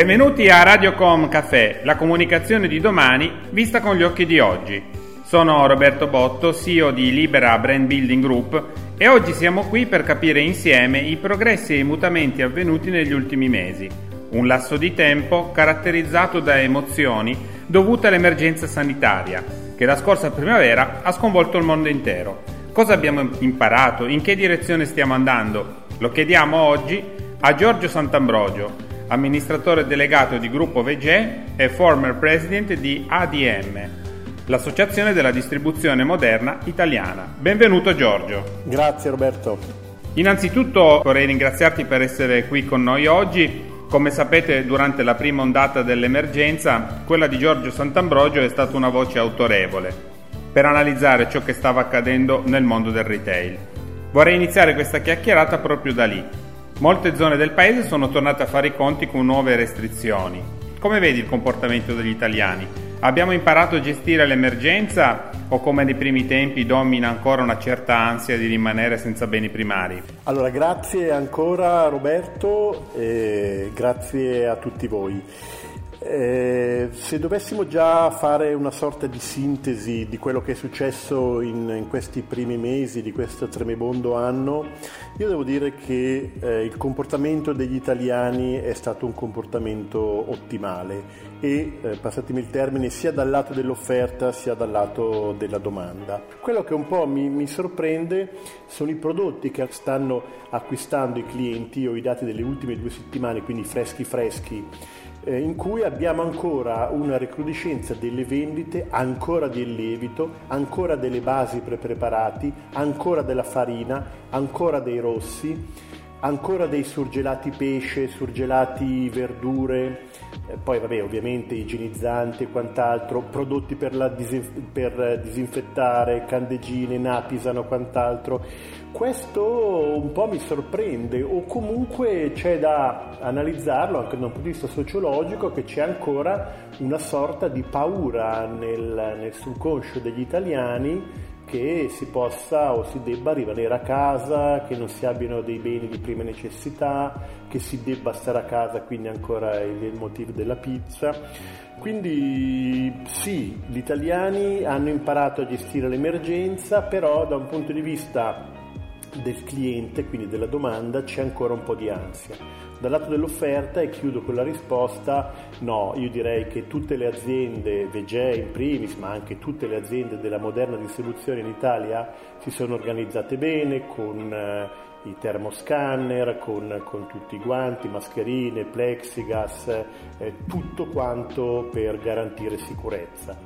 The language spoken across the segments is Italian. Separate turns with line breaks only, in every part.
Benvenuti a Radiocom Café, la comunicazione di domani vista con gli occhi di oggi. Sono Roberto Botto, CEO di Libera Brand Building Group e oggi siamo qui per capire insieme i progressi e i mutamenti avvenuti negli ultimi mesi. Un lasso di tempo caratterizzato da emozioni dovute all'emergenza sanitaria che la scorsa primavera ha sconvolto il mondo intero. Cosa abbiamo imparato? In che direzione stiamo andando? Lo chiediamo oggi a Giorgio Sant'Ambrogio, amministratore delegato di Gruppo VGE e former president di ADM, l'associazione della distribuzione moderna italiana. Benvenuto Giorgio.
Grazie Roberto.
Innanzitutto vorrei ringraziarti per essere qui con noi oggi. Come sapete, durante la prima ondata dell'emergenza, quella di Giorgio Sant'Ambrogio è stata una voce autorevole per analizzare ciò che stava accadendo nel mondo del retail. Vorrei iniziare questa chiacchierata proprio da lì. Molte zone del paese sono tornate a fare i conti con nuove restrizioni. Come vedi il comportamento degli italiani? Abbiamo imparato a gestire l'emergenza o come nei primi tempi domina ancora una certa ansia di rimanere senza beni primari?
Allora, grazie ancora Roberto e grazie a tutti voi. Eh, se dovessimo già fare una sorta di sintesi di quello che è successo in, in questi primi mesi di questo tremebondo anno, io devo dire che eh, il comportamento degli italiani è stato un comportamento ottimale e, eh, passatemi il termine, sia dal lato dell'offerta sia dal lato della domanda. Quello che un po' mi, mi sorprende sono i prodotti che stanno acquistando i clienti, ho i dati delle ultime due settimane, quindi freschi freschi, eh, in cui abbiamo ancora una recrudescenza delle vendite, ancora del lievito, ancora delle basi pre-preparati, ancora della farina, ancora dei rossi, ancora dei surgelati pesce, surgelati verdure, eh, poi vabbè ovviamente igienizzanti e quant'altro, prodotti per, disinf- per disinfettare, candeggine, napisano, quant'altro. Questo un po' mi sorprende o comunque c'è da analizzarlo anche da un punto di vista sociologico che c'è ancora una sorta di paura nel, nel subconscio degli italiani che si possa o si debba rimanere a casa, che non si abbiano dei beni di prima necessità, che si debba stare a casa, quindi ancora il, motivo della pizza. Quindi sì, gli italiani hanno imparato a gestire l'emergenza, però da un punto di vista del cliente, quindi della domanda, c'è ancora un po' di ansia. Dal lato dell'offerta, e chiudo con la risposta, no, io direi che tutte le aziende, VGE in primis, ma anche tutte le aziende della moderna distribuzione in Italia si sono organizzate bene con eh, i termoscanner, con, con, tutti i guanti, mascherine, plexigas, eh, tutto quanto per garantire sicurezza.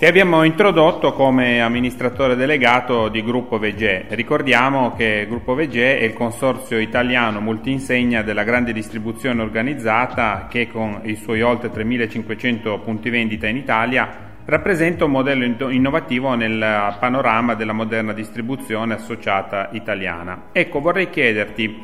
Ti abbiamo introdotto come amministratore delegato di Gruppo VG. Ricordiamo che Gruppo VG è il consorzio italiano multinsegna della grande distribuzione organizzata che con i suoi oltre 3500 punti vendita in Italia rappresenta un modello innovativo nel panorama della moderna distribuzione associata italiana. Ecco, vorrei chiederti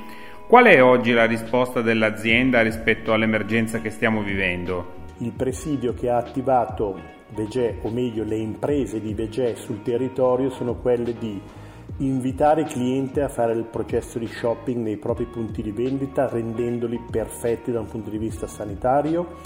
qual è oggi la risposta dell'azienda rispetto all'emergenza che stiamo vivendo?
Il presidio che ha attivato Vegè, o meglio le imprese di Vegè sul territorio sono quelle di invitare il cliente a fare il processo di shopping nei propri punti di vendita rendendoli perfetti da un punto di vista sanitario,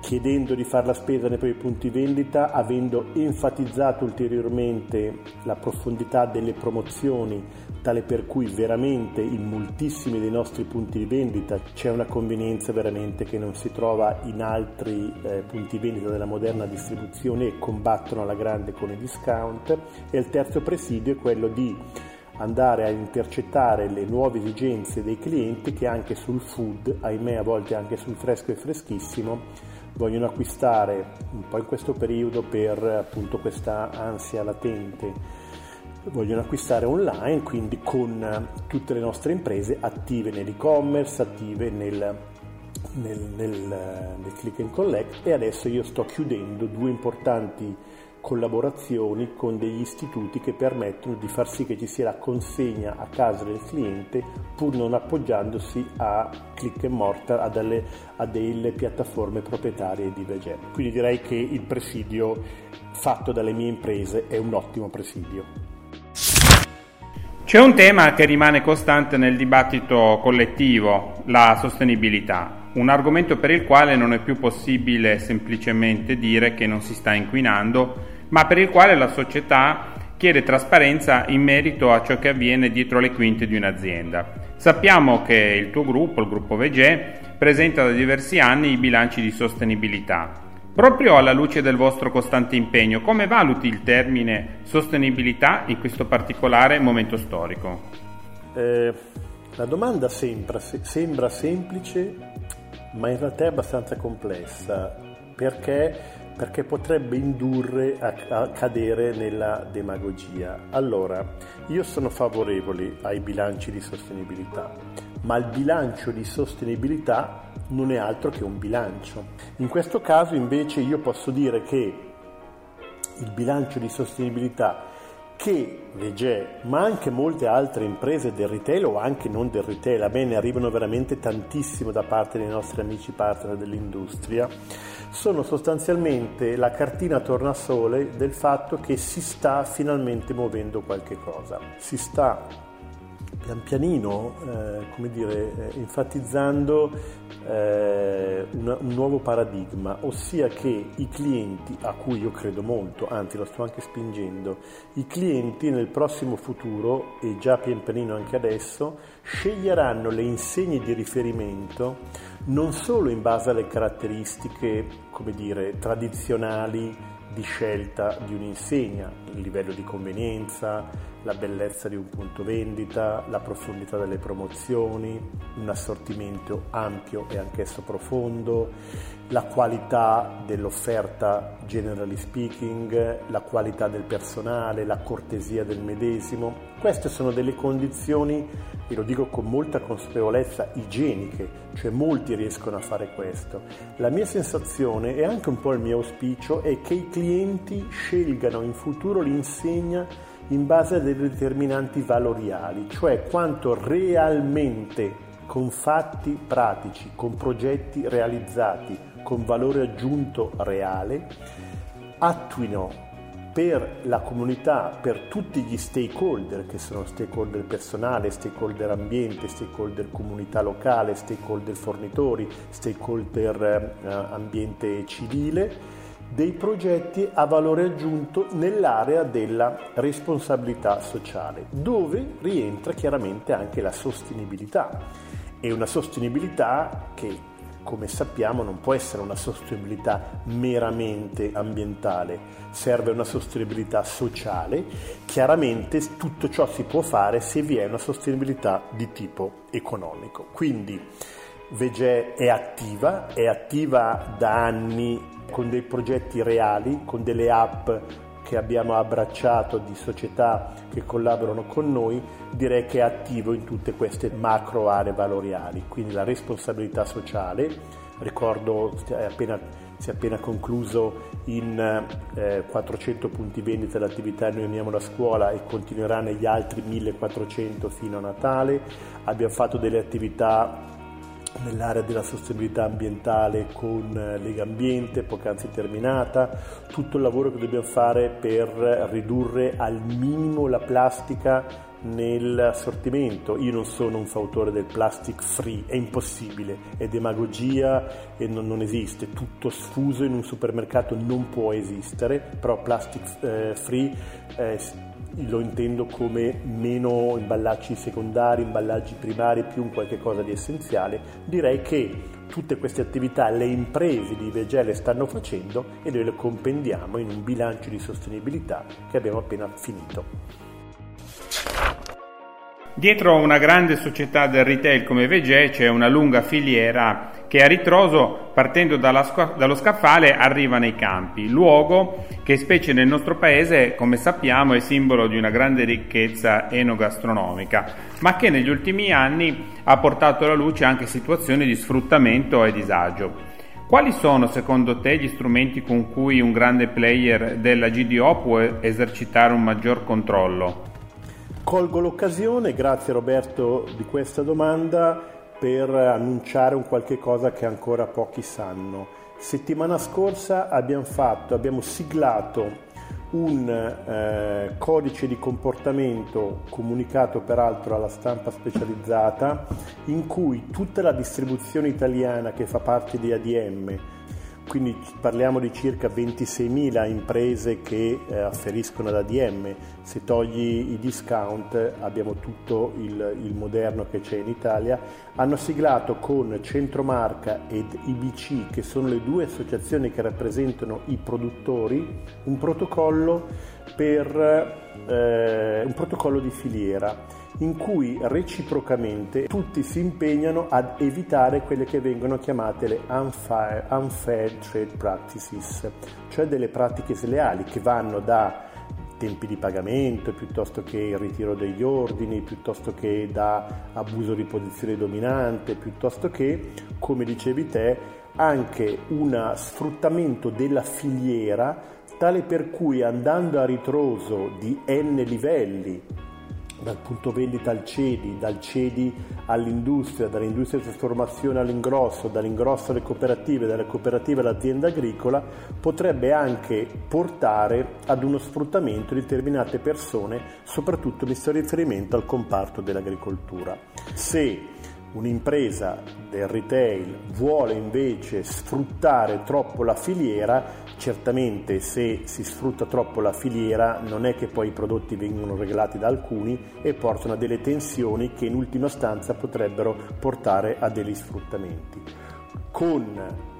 chiedendo di fare la spesa nei propri punti vendita, avendo enfatizzato ulteriormente la profondità delle promozioni tale per cui veramente in moltissimi dei nostri punti di vendita c'è una convenienza veramente che non si trova in altri eh, punti vendita della moderna distribuzione e combattono alla grande con i discount. E il terzo presidio è quello di andare a intercettare le nuove esigenze dei clienti che anche sul food, ahimè a volte anche sul fresco e freschissimo, vogliono acquistare un po' in questo periodo per appunto questa ansia latente vogliono acquistare online, quindi con eh, tutte le nostre imprese attive nell'e-commerce, attive nel, nel, nel, nel click and collect e adesso io sto chiudendo due importanti collaborazioni con degli istituti che permettono di far sì che ci sia la consegna a casa del cliente pur non appoggiandosi a click and mortar, a delle, a delle piattaforme proprietarie di VG. Quindi direi che il presidio fatto dalle mie imprese è un ottimo presidio.
C'è un tema che rimane costante nel dibattito collettivo, la sostenibilità. un argomento per il quale non è più possibile semplicemente dire che non si sta inquinando, ma per il quale la società chiede trasparenza in merito a ciò che avviene dietro le quinte di un'azienda. Sappiamo che il tuo gruppo, il gruppo VG, presenta da diversi anni i bilanci di sostenibilità. Proprio alla luce del vostro costante impegno, come valuti il termine sostenibilità in questo particolare momento storico?
Eh, la domanda sembra, sembra semplice, ma in realtà è abbastanza complessa, perché perché potrebbe indurre a, a, cadere nella demagogia. Allora, io sono favorevole ai bilanci di sostenibilità, ma il bilancio di sostenibilità non è altro che un bilancio. In questo caso invece io posso dire che il bilancio di sostenibilità che Vegè, ma anche molte altre imprese del retail o anche non del retail, a me ne arrivano veramente tantissimo da parte dei nostri amici partner dell'industria, sono sostanzialmente la cartina tornasole del fatto che si sta finalmente muovendo qualche cosa. Si sta pian pianino, eh, come dire, eh, enfatizzando eh, una, un nuovo paradigma, ossia che i clienti, a cui io credo molto, anzi lo sto anche spingendo, i clienti nel prossimo futuro, e già pian pianino anche adesso, sceglieranno le insegne di riferimento non solo in base alle caratteristiche, come dire, tradizionali di scelta di un'insegna, il livello di convenienza, la bellezza di un punto vendita, la profondità delle promozioni, un assortimento ampio e anch'esso profondo, la qualità dell'offerta generally speaking, la qualità del personale, la cortesia del medesimo. Queste sono delle condizioni, e lo dico con molta consapevolezza, igieniche, cioè molti riescono a fare questo. La mia sensazione e anche un po' il mio auspicio è che i clienti scelgano in futuro l'insegna in base a delle determinanti valoriali, cioè quanto realmente con fatti pratici, con progetti realizzati, con valore aggiunto reale, attuino per la comunità, per tutti gli stakeholder, che sono stakeholder personale, stakeholder ambiente, stakeholder comunità locale, stakeholder fornitori, stakeholder eh, ambiente civile, dei progetti a valore aggiunto nell'area della responsabilità sociale, dove rientra chiaramente anche la sostenibilità. E una sostenibilità che come sappiamo non può essere una sostenibilità meramente ambientale, serve una sostenibilità sociale. Chiaramente tutto ciò si può fare se vi è una sostenibilità di tipo economico. Quindi Vege è attiva, è attiva da anni con dei progetti reali, con delle app che abbiamo abbracciato di società che collaborano con noi, direi che è attivo in tutte queste macro aree valoriali, quindi la responsabilità sociale, ricordo appena, si è appena concluso in eh, 400 punti vendita l'attività Noi Uniamo la Scuola e continuerà negli altri 1400 fino a Natale, abbiamo fatto delle attività nell'area della sostenibilità ambientale con eh, Lega Ambiente, poc'anzi terminata, tutto il lavoro che dobbiamo fare per ridurre al minimo la plastica nell'assortimento. Io non sono un fautore del plastic free, è impossibile, è demagogia e non, non esiste. Tutto sfuso in un supermercato non può esistere, però plastic eh, free eh, lo intendo come meno imballaggi secondari, imballaggi primari, più un qualche cosa di essenziale. Direi che tutte queste attività le imprese di Vegele stanno facendo e noi le compendiamo in un bilancio di sostenibilità che abbiamo appena finito.
Dietro una grande società del retail come Vegè c'è una lunga filiera che a ritroso, partendo dalla, dallo scaffale, arriva nei campi, luogo che specie nel nostro paese, come sappiamo, è simbolo di una grande ricchezza enogastronomica, ma che negli ultimi anni ha portato alla luce anche situazioni di sfruttamento e disagio. Quali sono secondo te gli strumenti con cui un grande player della GDO può esercitare un maggior controllo?
Colgo l'occasione, grazie Roberto di questa domanda, per annunciare un qualche cosa che ancora pochi sanno. Settimana scorsa abbiamo fatto, abbiamo siglato un eh, codice di comportamento comunicato peraltro alla stampa specializzata in cui tutta la distribuzione italiana che fa parte di ADM quindi parliamo di circa 26.000 imprese che eh, afferiscono ad ADM, se togli i discount abbiamo tutto il, il, moderno che c'è in Italia, hanno siglato con Centromarca ed IBC, che sono le due associazioni che rappresentano i produttori, un protocollo, per, eh, un protocollo di filiera in cui reciprocamente tutti si impegnano ad evitare quelle che vengono chiamate le unfair, unfair trade practices, cioè delle pratiche sleali che vanno da tempi di pagamento piuttosto che il ritiro degli ordini, piuttosto che da abuso di posizione dominante, piuttosto che, come dicevi te, anche un sfruttamento della filiera tale per cui andando a ritroso di n livelli dal punto vendita al CEDI, dal CEDI all'industria, dall'industria di trasformazione all'ingrosso, dall'ingrosso alle cooperative, dalle cooperative all'azienda agricola, potrebbe anche portare ad uno sfruttamento di determinate persone, soprattutto mi sto riferimento al comparto dell'agricoltura. Se un'impresa del retail vuole invece sfruttare troppo la filiera, certamente se si sfrutta troppo la filiera non è che poi i prodotti vengono regalati da alcuni e portano a delle tensioni che in ultima stanza potrebbero portare a degli sfruttamenti. Con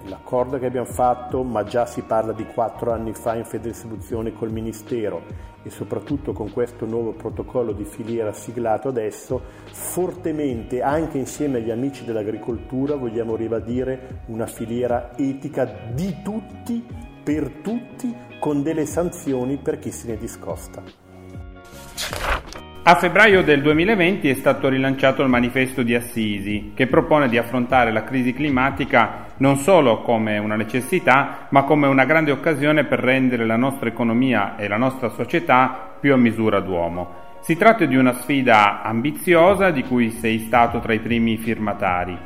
l'accordo che abbiamo fatto, ma già si parla di quattro anni fa in fedistribuzione col Ministero e soprattutto con questo nuovo protocollo di filiera siglato adesso, fortemente anche insieme agli amici dell'agricoltura vogliamo ribadire una filiera etica di tutti, per tutti, con delle sanzioni per chi se ne discosta.
A febbraio del 2020 è stato rilanciato il manifesto di Assisi, che propone di affrontare la crisi climatica non solo come una necessità, ma come una grande occasione per rendere la nostra economia e la nostra società più a misura d'uomo. Si tratta di una sfida ambiziosa di cui sei stato tra i primi firmatari.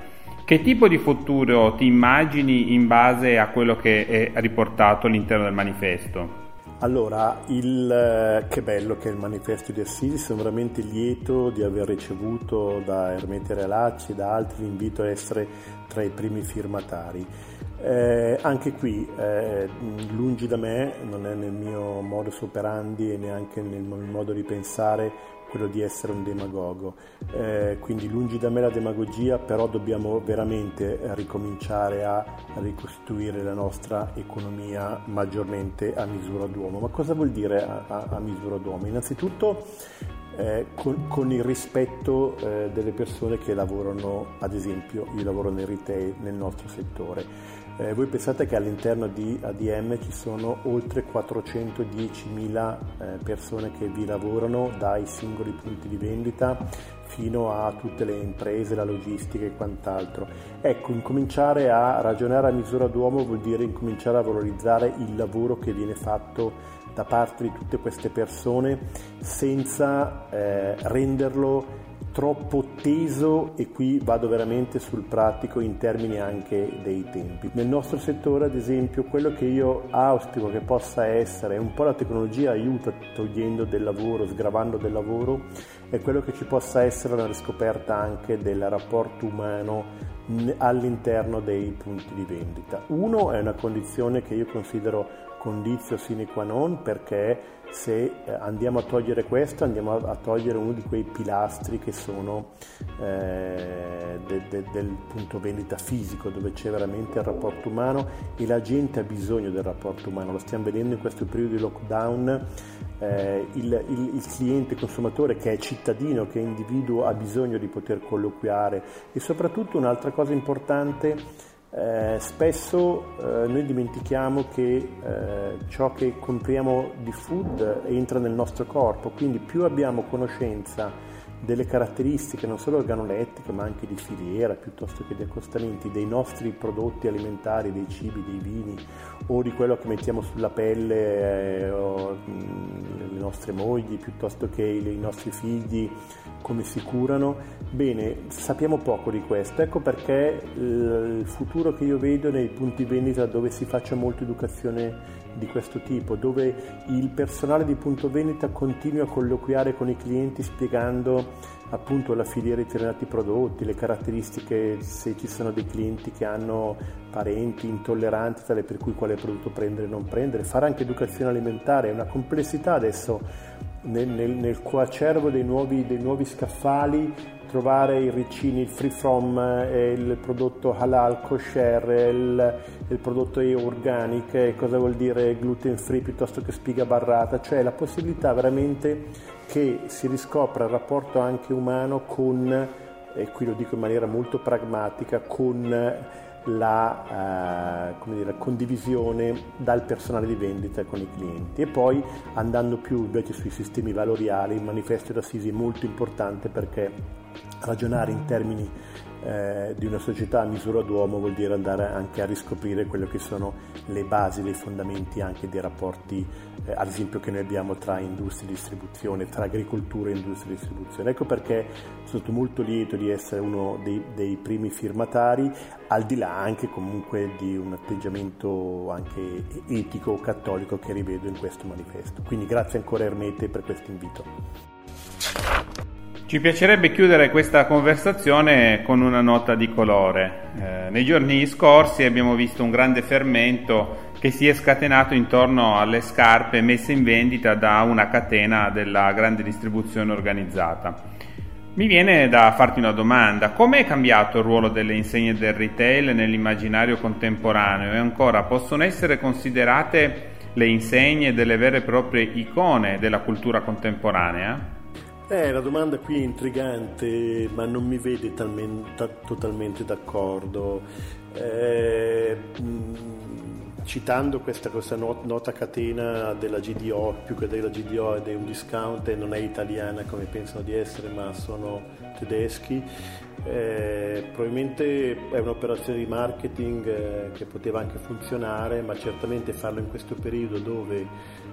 Che tipo di futuro ti immagini in base a quello che è riportato all'interno del manifesto?
Allora, il, eh, che bello che è il manifesto di Assisi, sono veramente lieto di aver ricevuto da Ermete Relacci e da altri l'invito a essere tra i primi firmatari. Eh, anche qui, eh, lungi da me, non è nel mio modus operandi e neanche nel mio modo di pensare quello di essere un demagogo. Eh, quindi lungi da me la demagogia, però dobbiamo veramente ricominciare a ricostituire la nostra economia maggiormente a misura d'uomo. Ma cosa vuol dire a, a, a misura d'uomo? Innanzitutto eh, con, con, il rispetto eh, delle persone che lavorano, ad esempio io lavoro nel retail nel nostro settore. Eh, voi pensate che all'interno di ADM ci sono oltre 410.000 eh, persone che vi lavorano dai singoli punti di vendita fino a tutte le imprese, la logistica e quant'altro. Ecco, incominciare a ragionare a misura d'uomo vuol dire incominciare a valorizzare il lavoro che viene fatto da parte di tutte queste persone senza eh, renderlo troppo teso e qui vado veramente sul pratico in termini anche dei tempi. Nel nostro settore ad esempio quello che io auspico che possa essere, un po' la tecnologia aiuta togliendo del lavoro, sgravando del lavoro, è quello che ci possa essere una riscoperta anche del rapporto umano all'interno dei punti di vendita. Uno è una condizione che io considero condizio sine qua non perché se eh, andiamo a togliere questo andiamo a, togliere uno di quei pilastri che sono eh, de, de, del punto vendita fisico dove c'è veramente il rapporto umano e la gente ha bisogno del rapporto umano, lo stiamo vedendo in questo periodo di lockdown, eh, il, il, il cliente consumatore che è cittadino, che è individuo ha bisogno di poter colloquiare. E soprattutto un'altra cosa importante eh, spesso eh, noi dimentichiamo che eh, ciò che compriamo di food entra nel nostro corpo, quindi più abbiamo conoscenza delle caratteristiche non solo organolettiche ma anche di filiera piuttosto che di accostamenti dei nostri prodotti alimentari, dei cibi, dei vini o di quello che mettiamo sulla pelle eh, o, mh, mm, le nostre mogli piuttosto che i, i nostri figli come si curano. Bene, sappiamo poco di questo, ecco perché il futuro che io vedo nei punti vendita dove si faccia molta educazione di questo tipo, dove il personale di punto vendita continua a colloquiare con i clienti spiegando appunto la filiera di determinati prodotti, le caratteristiche, se ci sono dei clienti che hanno parenti intolleranti, tale per cui quale prodotto prendere e non prendere, fare anche educazione alimentare, è una complessità adesso nel, nel, nel coacervo dei nuovi, dei nuovi scaffali trovare i ricini, il free from, eh, il prodotto halal, kosher, il, il prodotto organic, cosa vuol dire gluten free piuttosto che spiga barrata, cioè la possibilità veramente che si riscopra il rapporto anche umano con, e qui lo dico in maniera molto pragmatica, con la eh, dire, condivisione dal personale di vendita con i clienti. E poi andando più invece sui sistemi valoriali il manifesto d'Assisi è molto importante perché ragionare in termini eh, di una società a misura d'uomo vuol dire andare anche a riscoprire quelle che sono le basi, dei fondamenti anche dei rapporti, eh, ad esempio che noi abbiamo tra industria e distribuzione, tra agricoltura e industria e distribuzione. Ecco perché sono molto lieto di essere uno dei, dei primi firmatari, al di là anche comunque di un atteggiamento anche etico, cattolico che rivedo in questo manifesto. Quindi grazie ancora Ermete per questo invito.
Ci piacerebbe chiudere questa conversazione con una nota di colore. Eh, nei giorni scorsi abbiamo visto un grande fermento che si è scatenato intorno alle scarpe messe in vendita da una catena della grande distribuzione organizzata. Mi viene da farti una domanda, come è cambiato il ruolo delle insegne del retail nell'immaginario contemporaneo e ancora possono essere considerate le insegne delle vere e proprie icone della cultura contemporanea?
Eh, la domanda qui è intrigante, ma non mi vede talmente, totalmente d'accordo. Eh, citando questa, questa, nota catena della GDO, più che della GDO ed è un discount non è italiana come pensano di essere, ma sono tedeschi, eh, probabilmente è un'operazione di marketing eh, che poteva anche funzionare, ma certamente farlo in questo periodo dove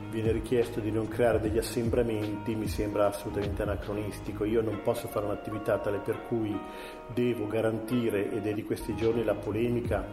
viene richiesto di non creare degli assembramenti mi sembra assolutamente anacronistico. Io non posso fare un'attività tale per cui devo garantire, ed è di questi giorni la polemica,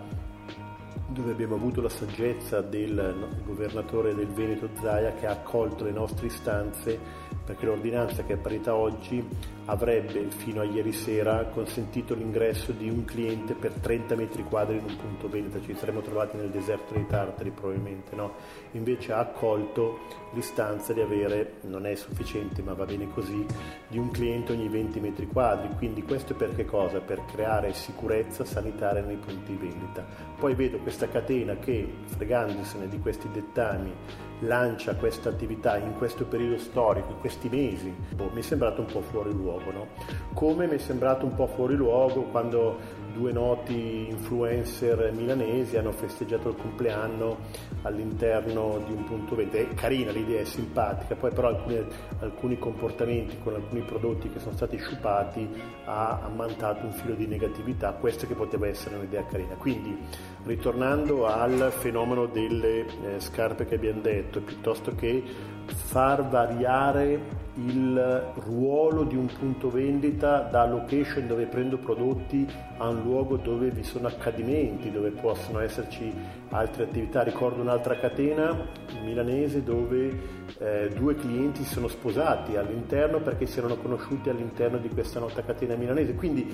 dove abbiamo avuto la saggezza del governatore del Veneto Zaia che ha accolto le nostre istanze perché l'ordinanza che è parita oggi avrebbe fino a ieri sera consentito l'ingresso di un cliente per 30 metri quadri in un punto vendita, ci saremmo trovati nel deserto dei Tartari probabilmente, no? invece ha accolto l'istanza di avere, non è sufficiente ma va bene così, di un cliente ogni 20 metri quadri, quindi questo per che cosa? Per creare sicurezza sanitaria nei punti vendita. Poi vedo questa catena che, fregandosene di questi dettami, lancia questa attività in questo periodo storico, in questi mesi, boh, mi è sembrato un po' fuori luogo. No? Come mi è sembrato un po' fuori luogo quando due noti influencer milanesi hanno festeggiato il compleanno all'interno di un punto vendita. È carina l'idea, è simpatica, poi però alcuni, alcuni comportamenti con alcuni prodotti che sono stati sciupati ha ammantato un filo di negatività, questa che poteva essere un'idea carina. Quindi ritornando al fenomeno delle eh, scarpe che abbiamo detto, piuttosto che far variare il ruolo di un punto vendita da location dove prendo prodotti a un luogo dove vi sono accadimenti, dove possono esserci altre attività. Ricordo un'altra catena milanese dove eh, due clienti si sono sposati all'interno perché si erano conosciuti all'interno di questa nota catena milanese. Quindi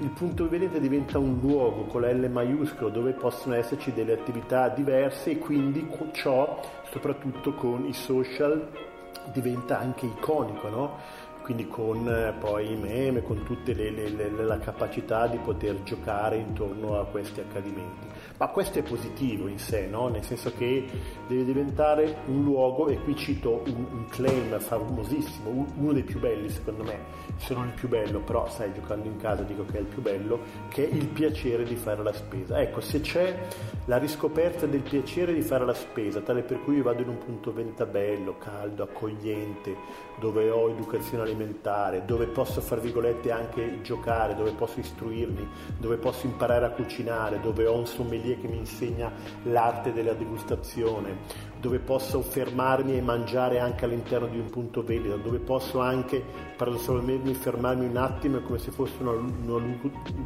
il punto vendita diventa un luogo con la L maiuscolo dove possono esserci delle attività diverse e quindi ciò soprattutto con i social diventa anche iconico, no? Quindi con eh, poi i meme, con tutta la capacità di poter giocare intorno a questi accadimenti. Ma questo è positivo in sé, no? nel senso che deve diventare un luogo, e qui cito un, un claim famosissimo, uno dei più belli secondo me, se non il più bello, però sai, giocando in casa dico che è il più bello, che è il piacere di fare la spesa. Ecco, se c'è la riscoperta del piacere di fare la spesa, tale per cui vado in un punto venta bello, caldo, accogliente, dove ho educazione alimentare, dove posso, fra virgolette, anche giocare, dove posso istruirmi, dove posso imparare a cucinare, dove ho un sommelier che mi insegna l'arte della degustazione, dove posso fermarmi e mangiare anche all'interno di un punto vendita, dove posso anche paradossalmente fermarmi un attimo come se fosse una, una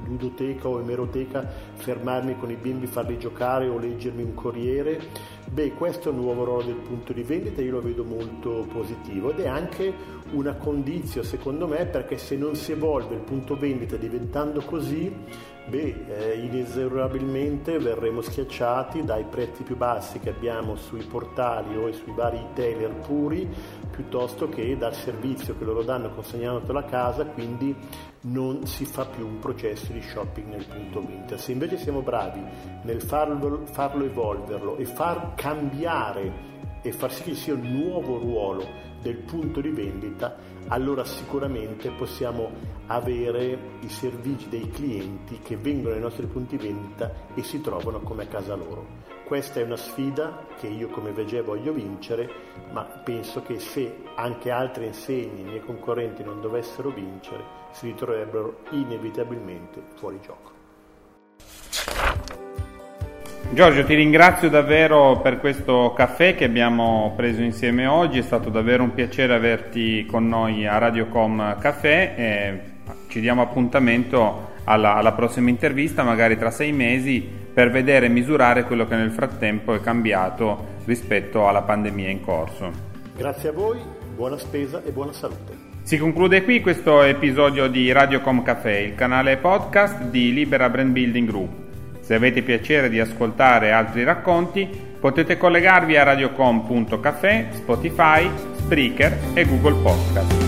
ludoteca o emeroteca, fermarmi con i bimbi, farli giocare o leggermi un corriere. Beh, questo è un nuovo ruolo del punto di vendita, io lo vedo molto positivo ed è anche una condizione secondo me perché se non si evolve il punto vendita diventando così Beh, eh, inesorabilmente verremo schiacciati dai prezzi più bassi che abbiamo sui portali o sui vari retailer puri, piuttosto che dal servizio che loro danno consegnando la casa, quindi non si fa più un processo di shopping nel punto vendita. Se invece siamo bravi nel farlo, farlo evolverlo e far cambiare e far sì che sia un nuovo ruolo del punto di vendita, allora sicuramente possiamo avere i servizi dei clienti che vengono ai nostri punti vendita e si trovano come a casa loro. Questa è una sfida che io come VG voglio vincere, ma penso che se anche altre insegne, i miei concorrenti non dovessero vincere, si ritroverebbero inevitabilmente fuori gioco.
Giorgio, ti ringrazio davvero per questo caffè che abbiamo preso insieme oggi, è stato davvero un piacere averti con noi a Radiocom Caffè e ci diamo appuntamento alla, alla prossima intervista, magari tra sei mesi, per vedere e misurare quello che nel frattempo è cambiato rispetto alla pandemia in corso.
Grazie a voi, buona spesa e buona salute.
Si conclude qui questo episodio di Radiocom Caffè, il canale podcast di Libera Brand Building Group. Se avete piacere di ascoltare altri racconti, potete collegarvi a radiocom.caffè, Spotify, Spreaker e Google Podcast.